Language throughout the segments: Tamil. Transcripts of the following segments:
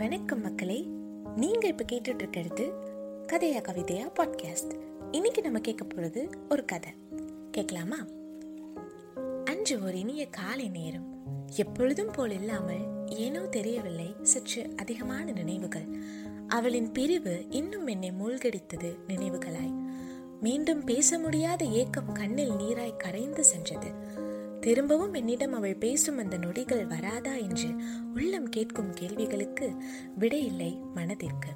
வணக்கம் மக்களே. நீங்க இப்ப கேட்டுட்டு இருக்கிறது கதையா கவிதையா பாட்காஸ்ட் இன்னைக்கு நம்ம கேட்க போறது ஒரு கதை. கேட்கலாமா? அன்று ஒரு இனிய காலை நேரம். எப்பொழுதும் போல் இல்லாமல் ஏனோ தெரியவில்லை சற்று அதிகமான நினைவுகள். அவளின் பிரிவு இன்னும் என்னை மூழ்கடித்தது நினைவுகளாய். மீண்டும் பேச முடியாத ஏக்கம் கண்ணில் நீராய் கரைந்து சென்றது. திரும்பவும் என்னிடம் அவள் பேசும் அந்த நொடிகள் வராதா என்று உள்ளம் கேட்கும் கேள்விகளுக்கு விடையில்லை மனதிற்கு.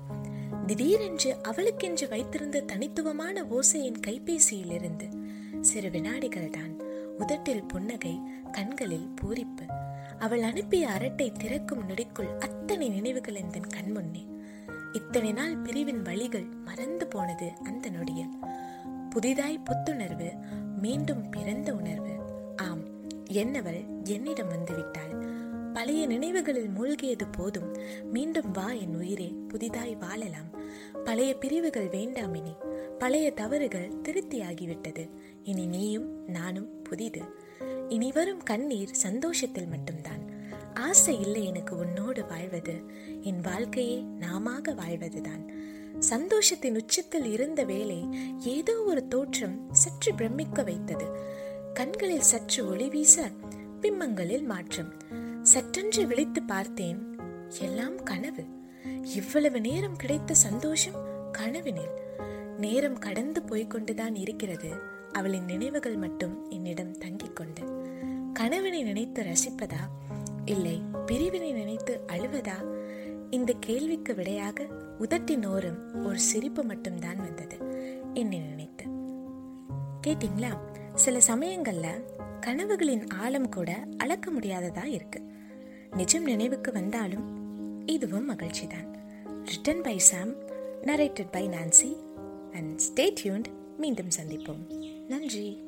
திடீரென்று அவளுக்கென்று வைத்திருந்த தனித்துவமான ஓசையின் கைபேசியிலிருந்து சிறு வினாடிகள் தான் உதட்டில் புன்னகை கண்களில் பூரிப்பு. அவள் அனுப்பிய அரட்டை திறக்கும் நொடிக்குள் அத்தனை நினைவுகள் என் கண்முன்னே. இத்தனை நாள் பிரிவின் வழிகள் மறந்து போனது அந்த நொடியில். புதிதாய் புத்துணர்வு மீண்டும் பிறந்த உணர்வு. ஆம் என்னவள் என்னிடம் வந்துவிட்டாள்? பழைய நினைவுகளில் மூழ்கியது போதும். மீண்டும் வா என் உயிரே புதிதாய் வாழலாம். பழைய பிரிவுகள் வேண்டாம் இனி பழைய தவறுகள் திருப்தியாகிவிட்டது. இனி நீயும் நானும் புதிது. இனி வரும் கண்ணீர் சந்தோஷத்தில் மட்டும்தான். ஆசை இல்லை எனக்கு உன்னோடு வாழ்வது. என் வாழ்க்கையே நாமாக வாழ்வதுதான். சந்தோஷத்தின் உச்சத்தில் இருந்த வேளை ஏதோ ஒரு தோற்றம் சற்று பிரமிக்க வைத்தது. கண்களில் சற்று ஒளி வீச பிம்மங்களில் மாற்றம். சற்றென்று விழித்து பார்த்தேன் எல்லாம் கனவு. இவ்வளவு நேரம் கிடைத்த சந்தோஷம் கனவினில். நேரம் கடந்து போய்கொண்டுதான் இருக்கிறது. அவளின் நினைவுகள் மட்டும் என்னிடம் தங்கிக் கொண்டு. கனவினை நினைத்து ரசிப்பதா? இல்லை பிரிவினை நினைத்து அழுவதா? இந்த கேள்விக்கு விடையாக உதட்டின் ஓரம் ஒரு சிரிப்பு மட்டும்தான் வந்தது என்னை நினைத்து. கேட்டிங்களா? சில சமயங்கள்ல கனவுகளின் ஆழம் கூட அளக்க முடியாததா இருக்கு. நிஜம் நினைவுக்கு வந்தாலும் இதுவும் மகிழ்ச்சி தான் written by Sam narrated by Nancy and stay tuned மீண்டும் சந்திப்போம். நன்றி.